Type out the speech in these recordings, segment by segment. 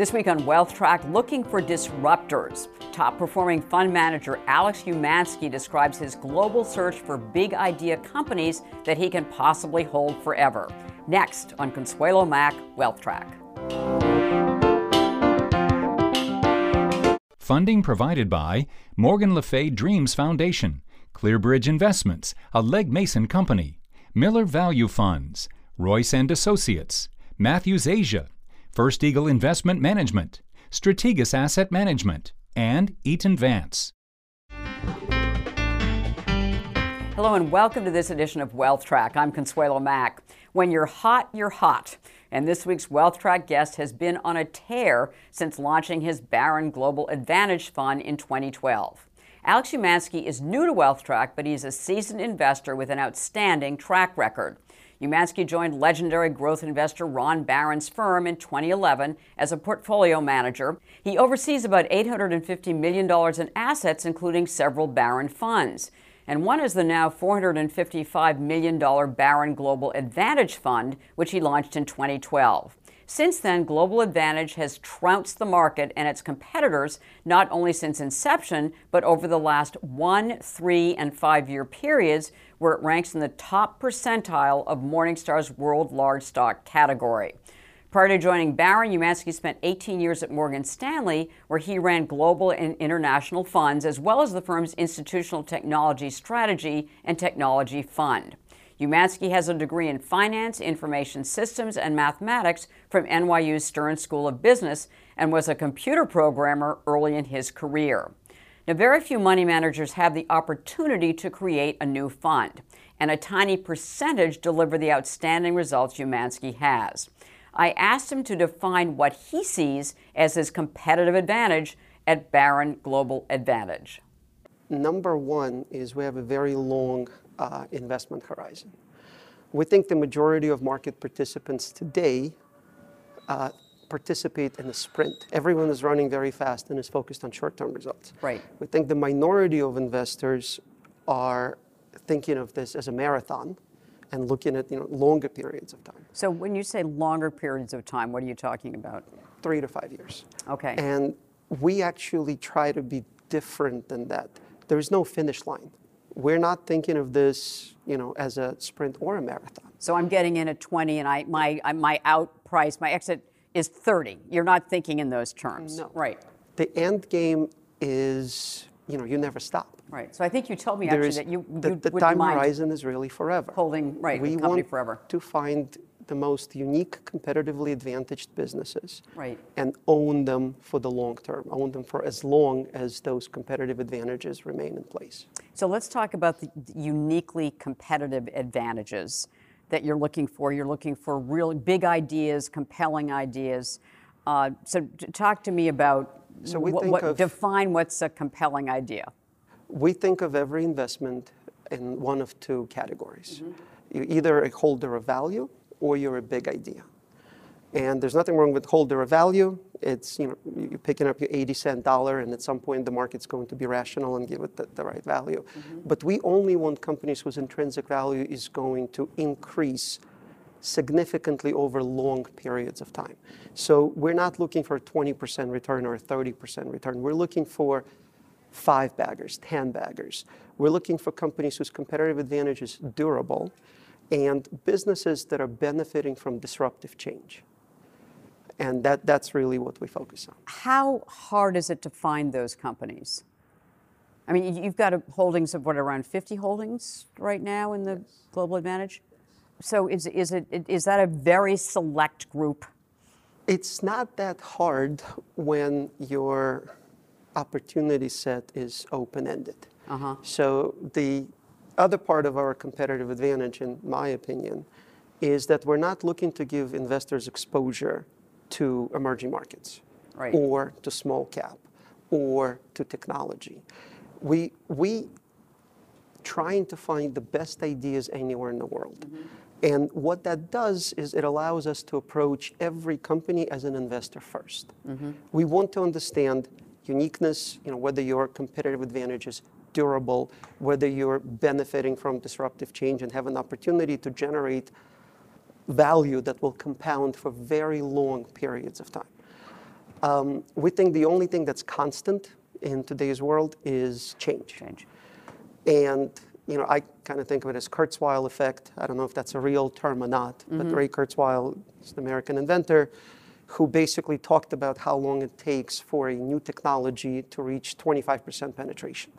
This week on Wealth Track, looking for disruptors. Top performing fund manager Alex Umansky describes his global search for big idea companies that he can possibly hold forever. Next on Consuelo Mack Wealth Track. Funding provided by Morgan Le Fay Dreams Foundation, Clearbridge Investments, a Legg Mason company, Miller Value Funds, Royce and Associates, Matthews Asia, First Eagle Investment Management, Strategas Asset Management, and Eaton Vance. Hello and welcome to this edition of Wealth Track. I'm Consuelo Mack. When you're hot, you're hot. And this week's Wealth Track guest has been on a tear since launching his Baron Global Advantage Fund in 2012. Alex Umansky is new to Wealth Track, but he's a seasoned investor with an outstanding track record. Umansky joined legendary growth investor Ron Baron's firm in 2011 as a portfolio manager. He oversees about $850 million in assets, including several Baron funds. And one is the now $455 million Baron Global Advantage Fund, which he launched in 2012. Since then, Global Advantage has trounced the market and its competitors not only since inception, but over the last one, three, and five year periods, where it ranks in the top percentile of Morningstar's World Large Stock category. Prior to joining Baron, Umansky spent 18 years at Morgan Stanley, where he ran global and international funds, as well as the firm's institutional technology strategy and technology fund. Umansky has a degree in finance, information systems, and mathematics from NYU's Stern School of Business and was a computer programmer early in his career. Now, very few money managers have the opportunity to create a new fund, and a tiny percentage deliver the outstanding results Umansky has. I asked him to define what he sees as his competitive advantage at Baron Global Advantage. Number one is we have a very long uh, investment horizon. We think the majority of market participants today uh, participate in a sprint. Everyone is running very fast and is focused on short-term results. Right. We think the minority of investors are thinking of this as a marathon and looking at you know longer periods of time. So when you say longer periods of time, what are you talking about? Three to five years. Okay. And we actually try to be different than that. There is no finish line we're not thinking of this, you know, as a sprint or a marathon. So I'm getting in at 20, and I my my out price, my exit is 30. You're not thinking in those terms, no. right? The end game is, you know, you never stop. Right. So I think you told me actually that you, the, you the time horizon is really forever. Holding right. We the company want forever. to find the most unique, competitively advantaged businesses right. and own them for the long term, own them for as long as those competitive advantages remain in place. So let's talk about the uniquely competitive advantages that you're looking for. You're looking for really big ideas, compelling ideas. Uh, so talk to me about so we what, think what of, define what's a compelling idea. We think of every investment in one of two categories. Mm-hmm. You're either a holder of value or you're a big idea. And there's nothing wrong with holder of value. It's, you know, you're picking up your 80 cent dollar and at some point the market's going to be rational and give it the, the right value. Mm-hmm. But we only want companies whose intrinsic value is going to increase significantly over long periods of time. So we're not looking for a 20% return or a 30% return. We're looking for five baggers, 10 baggers. We're looking for companies whose competitive advantage is durable and businesses that are benefiting from disruptive change. And that, that's really what we focus on. How hard is it to find those companies? I mean, you've got holdings of what, around 50 holdings right now in the yes. Global Advantage? So is, is, it, is that a very select group? It's not that hard when your opportunity set is open ended. Uh-huh. So the other part of our competitive advantage, in my opinion, is that we're not looking to give investors exposure to emerging markets right. or to small cap or to technology. We, we trying to find the best ideas anywhere in the world. Mm-hmm. And what that does is it allows us to approach every company as an investor 1st mm-hmm. We want to understand uniqueness, you know, whether your competitive advantage is durable, whether you're benefiting from disruptive change and have an opportunity to generate value that will compound for very long periods of time. Um, we think the only thing that's constant in today's world is change. Change. And you know, I kind of think of it as Kurzweil effect. I don't know if that's a real term or not, but Ray Kurzweil is an American inventor who basically talked about how long it takes for a new technology to reach 25% penetration.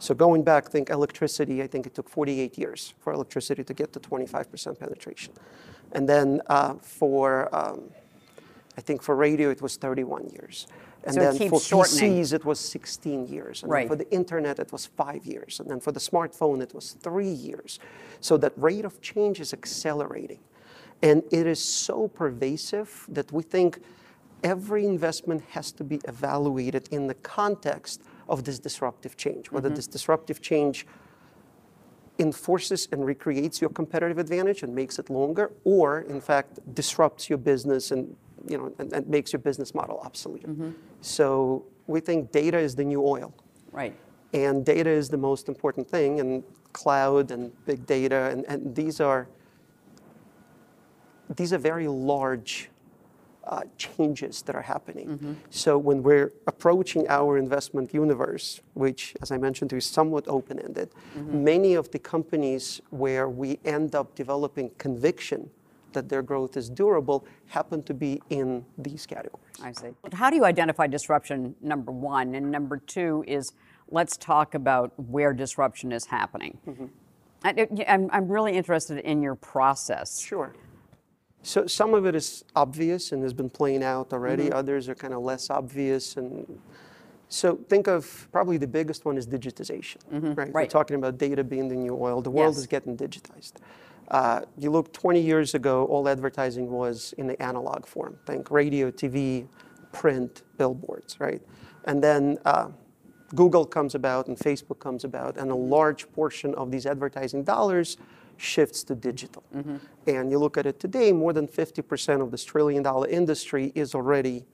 So going back, think electricity, I think it took 48 years for electricity to get to 25% penetration. And then uh, for, um, I think for radio, it was 31 years. And So then for shortening. PCs, it was 16 years. And then Right. for the internet, it was five years. And then for the smartphone, it was three years. So that rate of change is accelerating. And it is so pervasive that we think every investment has to be evaluated in the context of this disruptive change, whether this disruptive change enforces and recreates your competitive advantage and makes it longer, or in fact disrupts your business and you know and, and makes your business model obsolete. Mm-hmm. So we think data is the new oil, Right. and data is the most important thing, and cloud and big data, and, and these are these are very large uh, changes that are happening. Mm-hmm. So when we're approaching our investment universe, which, as I mentioned, is somewhat open-ended, mm-hmm. many of the companies where we end up developing conviction that their growth is durable happen to be in these categories. I see. How do you identify disruption, number one? And number two is let's talk about where disruption is happening. Mm-hmm. I, am I'm really interested in your process. Sure. So some of it is obvious and has been playing out already. Others are kind of less obvious. And so think of probably the biggest one is digitization, right? We're talking about data being the new oil. The world Yes. is getting digitized. Uh, you look 20 years ago, all advertising was in the analog form. Think radio, TV, print, billboards, right? And then uh, Google comes about and Facebook comes about, and a large portion of these advertising dollars shifts to digital. And you look at it today, more than 50% of this trillion dollar industry is already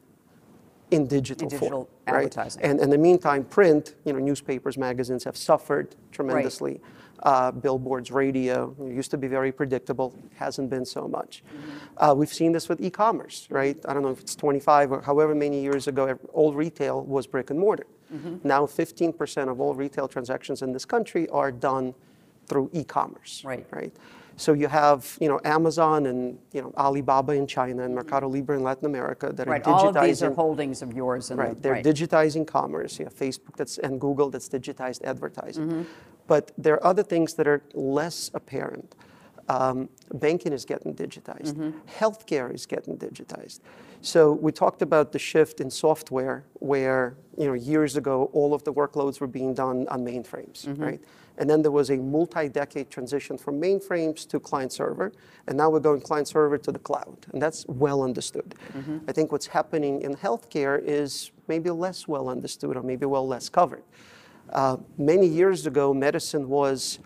in digital, in digital form. right? advertising. And in the meantime, print, you know, newspapers, magazines have suffered tremendously. Uh, billboards, radio, used to be very predictable, hasn't been so much. Mm-hmm. Uh, we've seen this with e-commerce, right? I don't know if it's 25 or however many years ago, all retail was brick and mortar. Mm-hmm. Now 15% of all retail transactions in this country are done through e-commerce, Right. right? So you have, you know, Amazon and, you know, Alibaba in China and Mercado Libre in Latin America that Right. are digitizing. All of these are holdings of yours. And Right, they're right. digitizing commerce. You have Facebook that's, and Google that's digitized advertising. Mm-hmm. But there are other things that are less apparent. Um, banking is getting digitized. Mm-hmm. Healthcare is getting digitized. So we talked about the shift in software, where you know years ago all of the workloads were being done on mainframes, Mm-hmm. right? And then there was a multi-decade transition from mainframes to client server, and now we're going client server to the cloud, and that's well understood. Mm-hmm. I think what's happening in healthcare is maybe less well understood, or maybe well less covered. Uh, many years ago, medicine was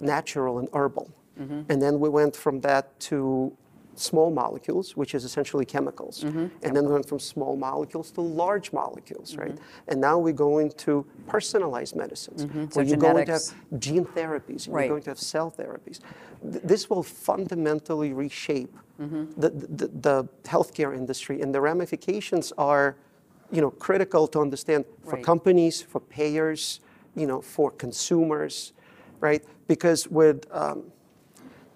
natural and herbal. Mm-hmm. And then we went from that to small molecules, which is essentially chemicals. Mm-hmm. And then we went from small molecules to large molecules, right? Mm-hmm. And now we're going to personalized medicines, where you're going to have genetics. gene therapies, and Right. you're going to have cell therapies. Th- this will fundamentally reshape the, the, the healthcare industry, and the ramifications are, you know, critical to understand for Right. companies, for payers, you know, for consumers, right? Because with um,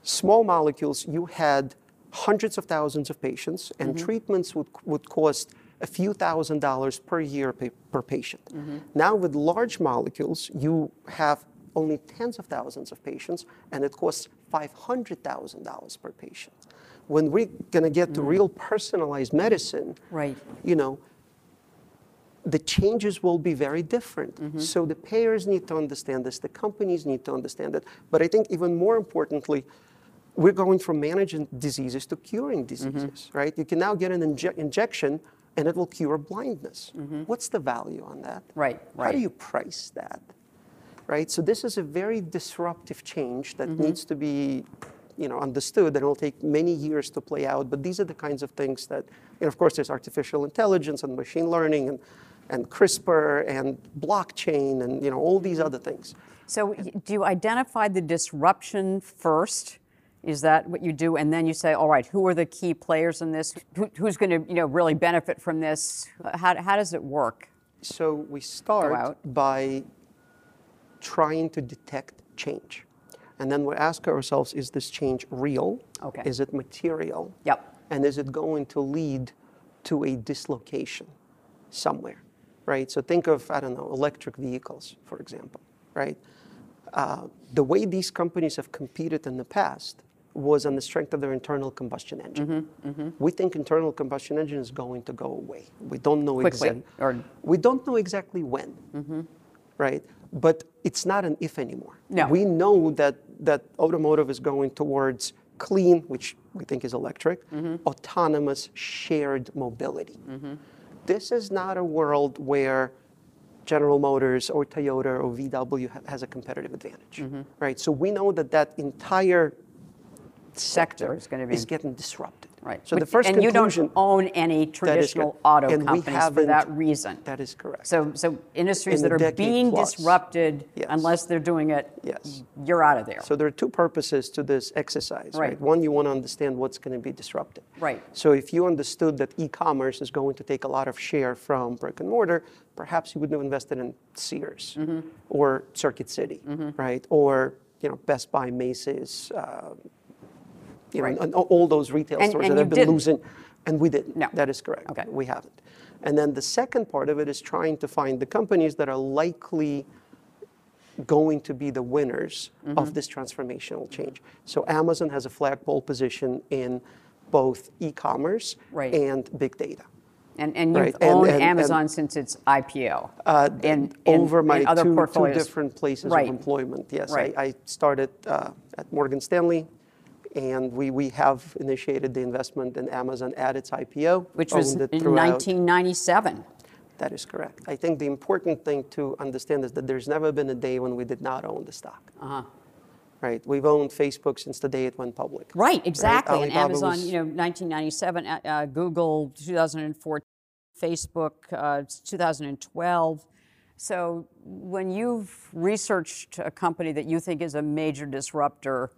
small molecules, you had hundreds of thousands of patients, and mm-hmm. treatments would, would cost a few thousand dollars per year pa- per patient. Mm-hmm. Now, with large molecules, you have only tens of thousands of patients, and it costs $500,000 per patient. When we're going to get to mm. real personalized medicine, Right. you know, the changes will be very different. Mm-hmm. So the payers need to understand this, the companies need to understand it. But I think even more importantly, we're going from managing diseases to curing diseases, mm-hmm. right? You can now get an inje- injection and it will cure blindness. Mm-hmm. What's the value on that? Right, How do you price that? Right? So this is a very disruptive change that mm-hmm. needs to be you know, understood and it'll take many years to play out. But these are the kinds of things that, and of course, there's artificial intelligence and machine learning and, and CRISPR and blockchain and you know all these other things. So do you identify the disruption first Is that what you do? And then you say, all right, who are the key players in this? Who, who's going to you know, really benefit from this? How, how does it work? So we start by trying to detect change. And then we ask ourselves is this change real? Okay. Is it material? Yep. And is it going to lead to a dislocation somewhere? Right? So think of, I don't know, electric vehicles, for example, right? Uh, the way these companies have competed in the past was on the strength of their internal combustion engine. Mm-hmm, We think internal combustion engine is going to go away. We don't know exactly. or- Mm-hmm. We don't know exactly when, right? But it's not an if anymore. No. We know that that automotive is going towards clean, which we think is electric, Mm-hmm. autonomous shared mobility. This is not a world where General Motors or Toyota or VW ha- has a competitive advantage, Mm-hmm. right? So we know that that entire Sector is gonna be- is getting disrupted. Right. So the first and you don't own any traditional auto And companies for that reason. that is correct. So, so industries In that are being plus. disrupted, Yes. unless they're doing it, Yes. you're out of there. So there are two purposes to this exercise, right? Right. One, you want to understand what's going to be disrupted. Right. So if you understood that e-commerce is going to take a lot of share from brick and mortar, perhaps you wouldn't have invested in Sears Mm-hmm. or Circuit City, right? Or you know Best Buy, Macy's, uh, you know, Right. and all those retail And- stores and that you have been didn't. losing, and we didn't. No. That is correct. Okay. We haven't. And then the second part of it is trying to find the companies that are likely going to be the winners Mm-hmm. of this transformational change. So Amazon has a flagpole position in both e-commerce Right. and big data. And, and you've Right, and- owned and- and- Amazon since its IPO. Uh, in- over my two, two different places of employment. Yes, Right. I, I started uh, at Morgan Stanley, and we, we have initiated the investment in Amazon at its IPO. Which was in 1997. That is correct. I think the important thing to understand is that there's never been a day when we did not own the stock. Uh-huh. Right? We've owned Facebook since the day it went public. Right, exactly. And Amazon, was- you know, 1997, uh, uh, Google 2004, Facebook uh, 2012. So when you've researched a company that you think is a major disruptor,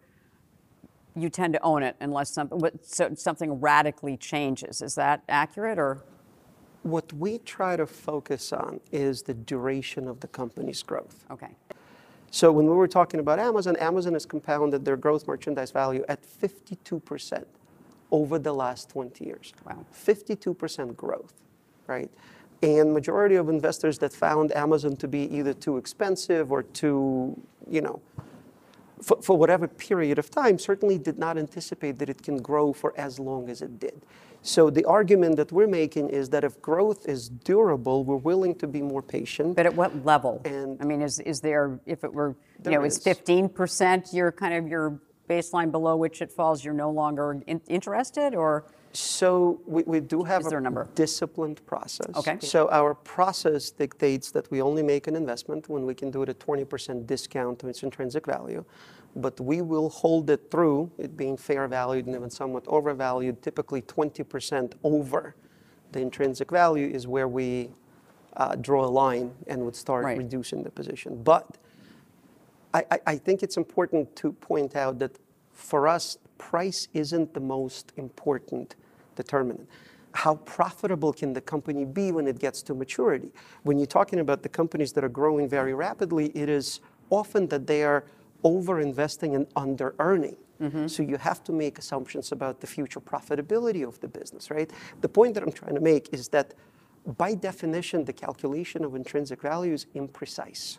you tend to own it unless something, so something radically changes. Is that accurate or? What we try to focus on is the duration of the company's growth. Okay. So when we were talking about Amazon, Amazon has compounded their gross merchandise value at 52% over the last 20 years. Wow. 52% growth, right? And majority of investors that found Amazon to be either too expensive or too, you know, for, for whatever period of time, certainly did not anticipate that it can grow for as long as it did. So the argument that we're making is that if growth is durable, we're willing to be more patient. But at what level? And- I mean, is, is there, if it were, you know, is is. 15% your kind of your baseline below which it falls, you're no longer in, interested or? So we, we do have Is there a number? disciplined process. Okay. So our process dictates that we only make an investment when we can do it at 20% discount to its intrinsic value. But we will hold it through, it being fair valued and even somewhat overvalued, typically 20% over the intrinsic value is where we uh, draw a line and would start Right. reducing the position. But I, I, I think it's important to point out that for us, price isn't the most important determinant. How profitable can the company be when it gets to maturity? When you're talking about the companies that are growing very rapidly, it is often that they are over investing and under earning. Mm-hmm. So you have to make assumptions about the future profitability of the business, right? The point that I'm trying to make is that by definition, the calculation of intrinsic value is imprecise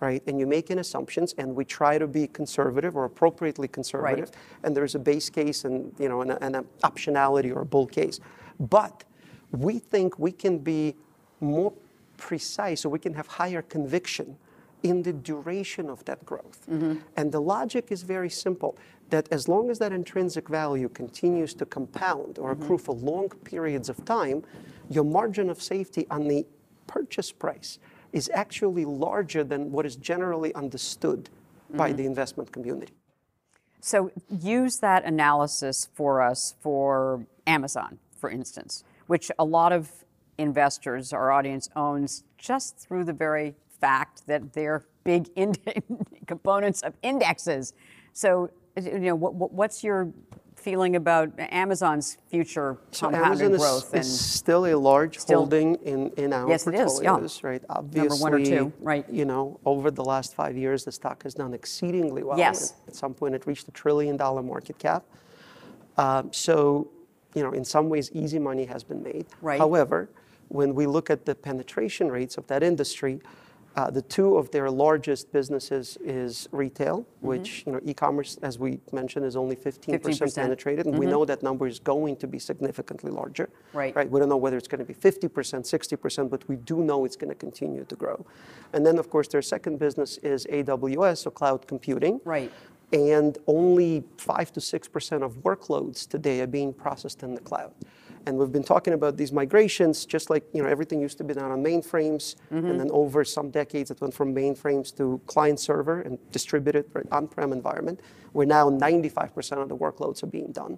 right? And you're making assumptions, and we try to be conservative or appropriately conservative. Right. And there's a base case and you know and, a, and an optionality or a bull case. But we think we can be more precise, so we can have higher conviction in the duration of that growth. Mm-hmm. And the logic is very simple. That as long as that intrinsic value continues to compound or mm-hmm. accrue for long periods of time, your margin of safety on the purchase price is actually larger than what is generally understood by the mm-hmm. investment community. So use that analysis for us for Amazon, for instance, which a lot of investors, our audience owns just through the very fact that they're big ind- components of indexes. So you know, what- what's your feeling about Amazon's future So compounded Amazon is, growth? is still a large Still- holding in, in our Yes, it is, yeah. portfolios, right? Obviously, one or two, right. You know, over the last five years, the stock has done exceedingly well. Yes. At some point, it reached a trillion dollar market cap. Um, so, you know, in some ways, easy money has been made. Right. However, when we look at the penetration rates of that industry, uh, the two of their largest businesses is retail, Mm-hmm. which you know e-commerce, as we mentioned, is only 15% 15%. penetrated, and we know that number is going to be significantly larger. Mm-hmm. Right. Right. We don't know whether it's going to be 50%, 60%, but we do know it's going to continue to grow. And then, of course, their second business is AWS, so cloud computing. Right. And only 5 to 6% of workloads today are being processed in the cloud. And we've been talking about these migrations, just like you know, everything used to be done on mainframes, and mm-hmm. then over some decades, it went from mainframes to client server and distributed on-prem environment, where now 95% of the workloads are being done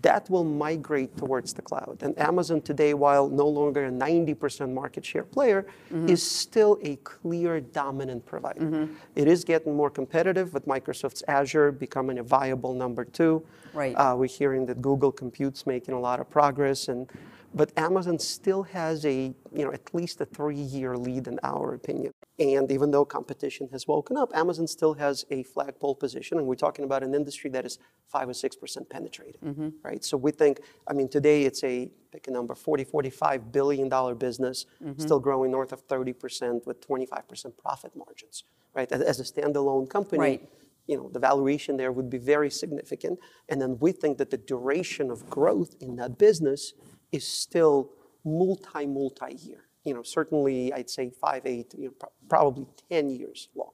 that will migrate towards the cloud. And Amazon today, while no longer a 90% market share player, is still a clear dominant provider. It is getting more competitive with Microsoft's Azure becoming a viable number two. Right. Uh, we're hearing that Google Compute's making a lot of progress, and but Amazon still has a you know at least a three-year lead in our opinion. And even though competition has woken up, Amazon still has a flagpole position, and we're talking about an industry that is five or six percent penetrated, mm-hmm. right? So we think, I mean, today it's a pick a number, 40, 45 billion dollar business, mm-hmm. still growing north of 30 percent with 25 percent profit margins, right? As, as a standalone company, Right. you know, the valuation there would be very significant. And then we think that the duration of growth in that business is still multi, multi-year. You know, certainly I'd say five, eight, you know, pro- probably 10 years long.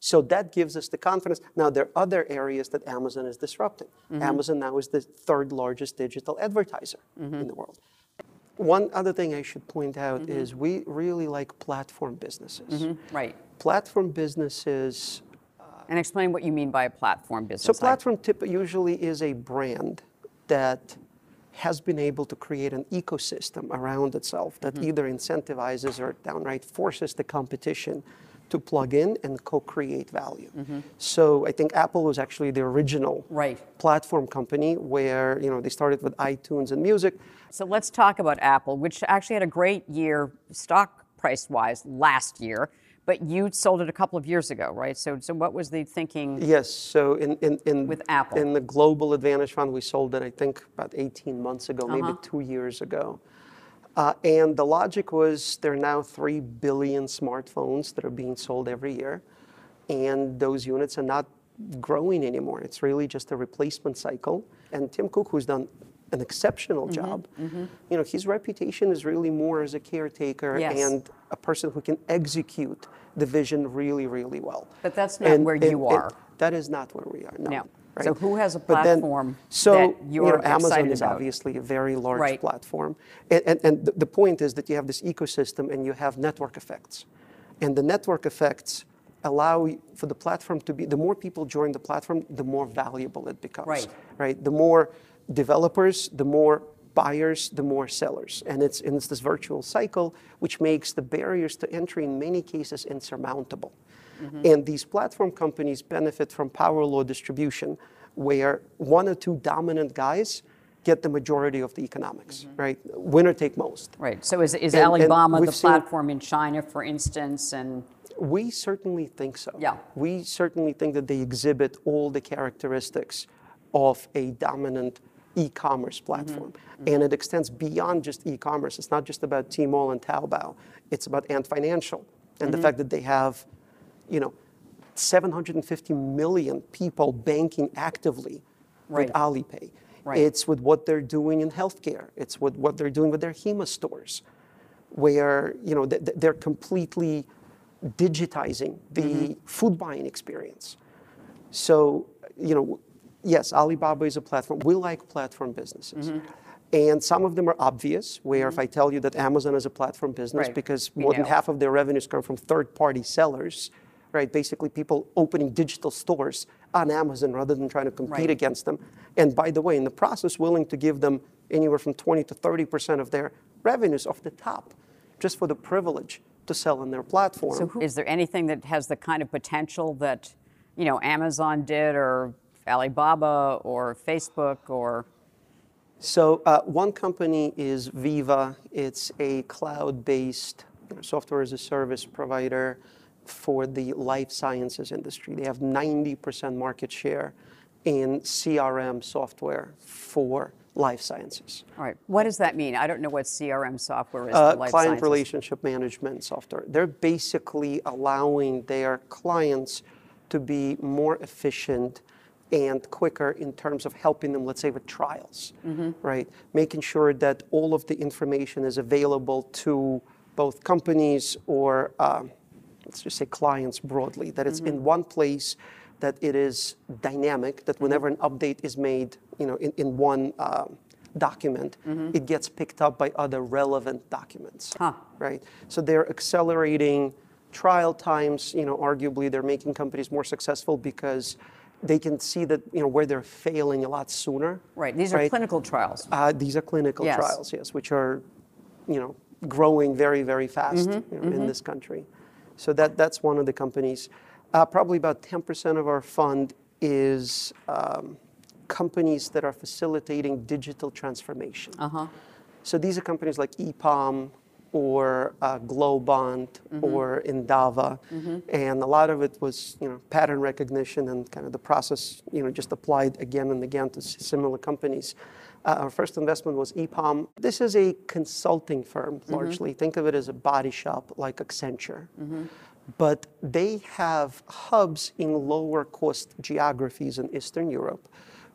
So that gives us the confidence. Now, there are other areas that Amazon is disrupting. Mm-hmm. Amazon now is the third largest digital advertiser mm-hmm. in the world. One other thing I should point out mm-hmm. is we really like platform businesses. Right. Platform businesses uh, And explain what you mean by a platform business. So platform tip usually is a brand that has been able to create an ecosystem around itself that Mm-hmm. either incentivizes or downright forces the competition to plug in and co-create value. So I think Apple was actually the original Mm-hmm. Right. platform company where you know they started with iTunes and music. So let's talk about Apple, which actually had a great year stock price wise last year, but you sold it a couple of years ago, right? So, so what was the thinking? Yes. So in, in, in With Apple. in the Global Advantage Fund, we sold it I think about 18 months ago, maybe Uh-huh. two years ago. Uh, and the logic was there are now 3 billion smartphones that are being sold every year, and those units are not growing anymore. It's really just a replacement cycle. And Tim Cook, who's done an exceptional Mm-hmm, job, you know, his reputation is really more as a caretaker Yes. and a person who can execute the vision really, really well. But that's not where you are. that is not where we are. No. No. right? So who has a But then- platform so that you know, Amazon is about? obviously a very large Right. platform, and, and, and the, the point is that you have this ecosystem and you have network effects, and the network effects allow for the platform to be. The more people join the platform, the more valuable it becomes. Right. Right. The more developers, the more buyers, the more sellers. And it's, and it's this virtual cycle which makes the barriers to entry in many cases insurmountable. Mm-hmm. And these platform companies benefit from power law distribution, where one or two dominant guys get the majority of the economics, mm-hmm. right? Winner take most. Right. So is, is And- and Alibaba we've the seen- platform in China, for instance? And We certainly think so. Yeah. We certainly think that they exhibit all the characteristics of a dominant e-commerce mm-hmm. platform. Mm-hmm. And it extends beyond just e-commerce. It's not just about Tmall and Taobao. It's about Ant Financial and the mm-hmm. fact that they have, you know, 750 million people banking actively Right. with Alipay. Right. It's with what they're doing in healthcare. It's with what they're doing with their HEMA stores where you know th- th- they're completely digitizing the Mm-hmm. food buying experience. So you know, yes, Alibaba is a platform. We like platform businesses. Mm-hmm. And some of them are obvious, where if I tell you that Amazon is a platform business Right. because We more than know. half of their revenues come from third party sellers, right? Basically, people opening digital stores on Amazon rather than trying to compete Right. against them. And by the way, in the process, willing to give them anywhere from 20 to 30% of their revenues off the top just for the privilege to sell on their platform. so who, is there anything that has the kind of potential that, you know, Amazon did or Alibaba or Facebook or? So uh, one company is Veeva. It's a cloud-based software as a service provider for the life sciences industry. They have 90% market share in CRM software for life sciences. All right. What does that mean? I don't know what CRM software is Uh, for life client sciences. relationship management software. They're basically allowing their clients to be more efficient and quicker in terms of helping them, let's say, with trials, right? Making sure that all of the information is available to both companies or, um, let's just say, clients broadly, that it's in one place, that it is dynamic, that whenever an update is made, you know, in, in one um, document, it gets picked up by other relevant documents Huh. right? So they're accelerating trial times. You know, arguably they're making companies more successful because they can see that you know where they're failing a lot sooner. Right. These are clinical trials. Uh, these are clinical Yes. trials, yes, which are, you know, growing very, very fast Mm-hmm, you know, in this country. So that that's one of the companies. Uh, probably about 10% of our fund is um, companies that are facilitating digital transformation. Uh-huh. So these are companies like EPAM or uh, Globant or Endava, and a lot of it was you know pattern recognition and kind of the process you know just applied again and again to similar companies. Uh, our first investment was EPAM. This is a consulting firm largely. Think of it as a body shop like Accenture. But they have hubs in lower cost geographies in Eastern Europe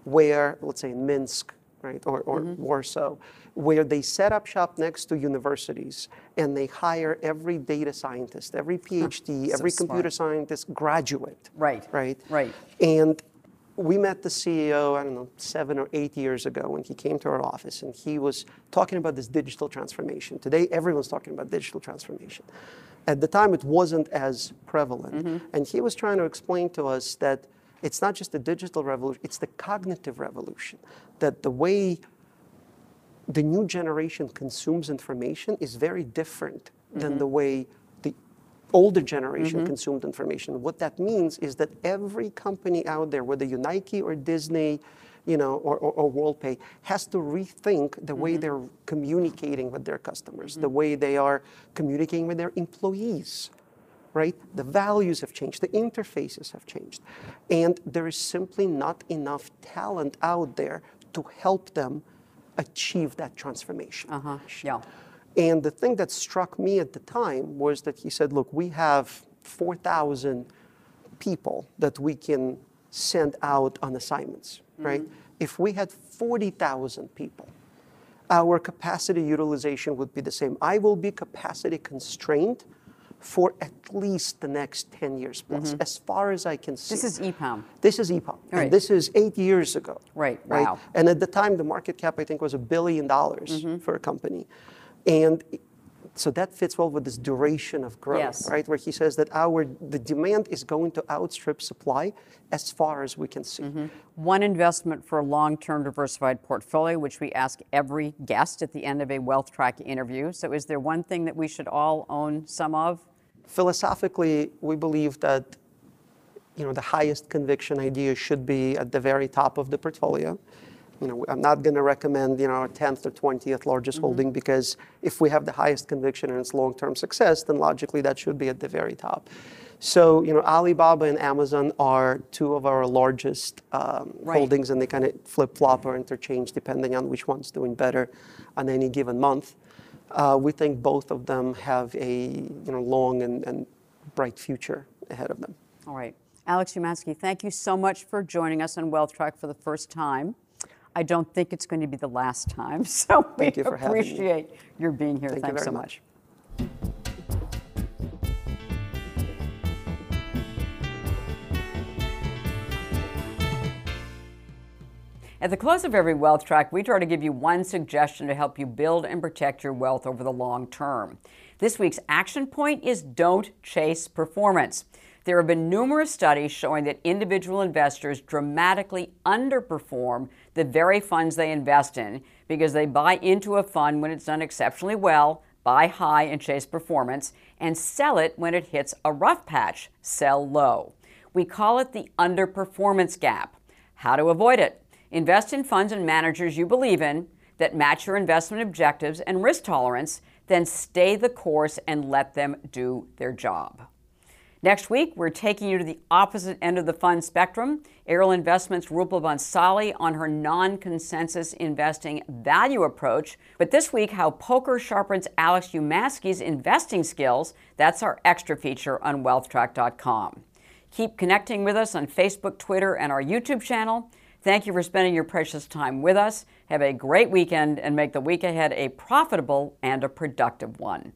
where, let's say in Minsk, right, or, or mm-hmm. Warsaw, where they set up shop next to universities and they hire every data scientist, every PhD, so every computer smart. scientist graduate. Right, Right. right. And we met the CEO, I don't know, seven or eight years ago when he came to our office and he was talking about this digital transformation. Today, everyone's talking about digital transformation. At the time, it wasn't as prevalent. Mm-hmm. And he was trying to explain to us that it's not just the digital revolution, it's the cognitive revolution. That the way the new generation consumes information is very different than mm-hmm. the way the older generation mm-hmm. consumed information. What that means is that every company out there, whether you're Nike or Disney, you know, or, or, or WorldPay, has to rethink the way mm-hmm. they're communicating with their customers, the way they are communicating with their employees right? The values have changed, the interfaces have changed. And there is simply not enough talent out there to help them achieve that transformation. Uh-huh. Yeah. And the thing that struck me at the time was that he said, look, we have 4,000 people that we can send out on assignments, right? If we had 40,000 people, our capacity utilization would be the same. I will be capacity constrained for at least the next 10 years plus, as far as I can see. This is EPAM. This is EPAM. Right. And this is eight years ago. Right, wow. And at the time, the market cap, I think, was a billion dollars Mm-hmm. for a company. And so that fits well with this duration of growth, Yes. right? Where he says that our the demand is going to outstrip supply as far as we can see. Mm-hmm. One investment for a long term diversified portfolio, which we ask every guest at the end of a Wealth Track interview. So, is there one thing that we should all own some of? Philosophically, we believe that you know the highest conviction idea should be at the very top of the portfolio. You know, I'm not going to recommend you know our 10th or 20th largest holding because if we have the highest conviction and its long-term success, then logically that should be at the very top. So you know, Alibaba and Amazon are two of our largest um, Right. holdings, and they kind of flip-flop or interchange depending on which one's doing better on any given month. Uh, we think both of them have a you know long and, and bright future ahead of them. All right. Alex Umansky, thank you so much for joining us on Wealth Track for the first time. I don't think it's going to be the last time, so we you for having me. appreciate your being here. Thank you Thanks very so much. much. At the close of every wealth track, we try to give you one suggestion to help you build and protect your wealth over the long term. This week's action point is don't chase performance. There have been numerous studies showing that individual investors dramatically underperform the very funds they invest in because they buy into a fund when it's done exceptionally well, buy high and chase performance, and sell it when it hits a rough patch, sell low. We call it the underperformance gap. how to avoid it. Invest in funds and managers you believe in that match your investment objectives and risk tolerance, then stay the course and let them do their job. Next week, we're taking you to the opposite end of the fund spectrum. Ariel Investments' Rupal Bhansali on her non consensus investing value approach. But this week, how poker sharpens Alex Umansky's investing skills. That's our extra feature on wealthtrack.com. Keep connecting with us on Facebook, Twitter, and our YouTube channel. Thank you for spending your precious time with us. Have a great weekend and make the week ahead a profitable and a productive one.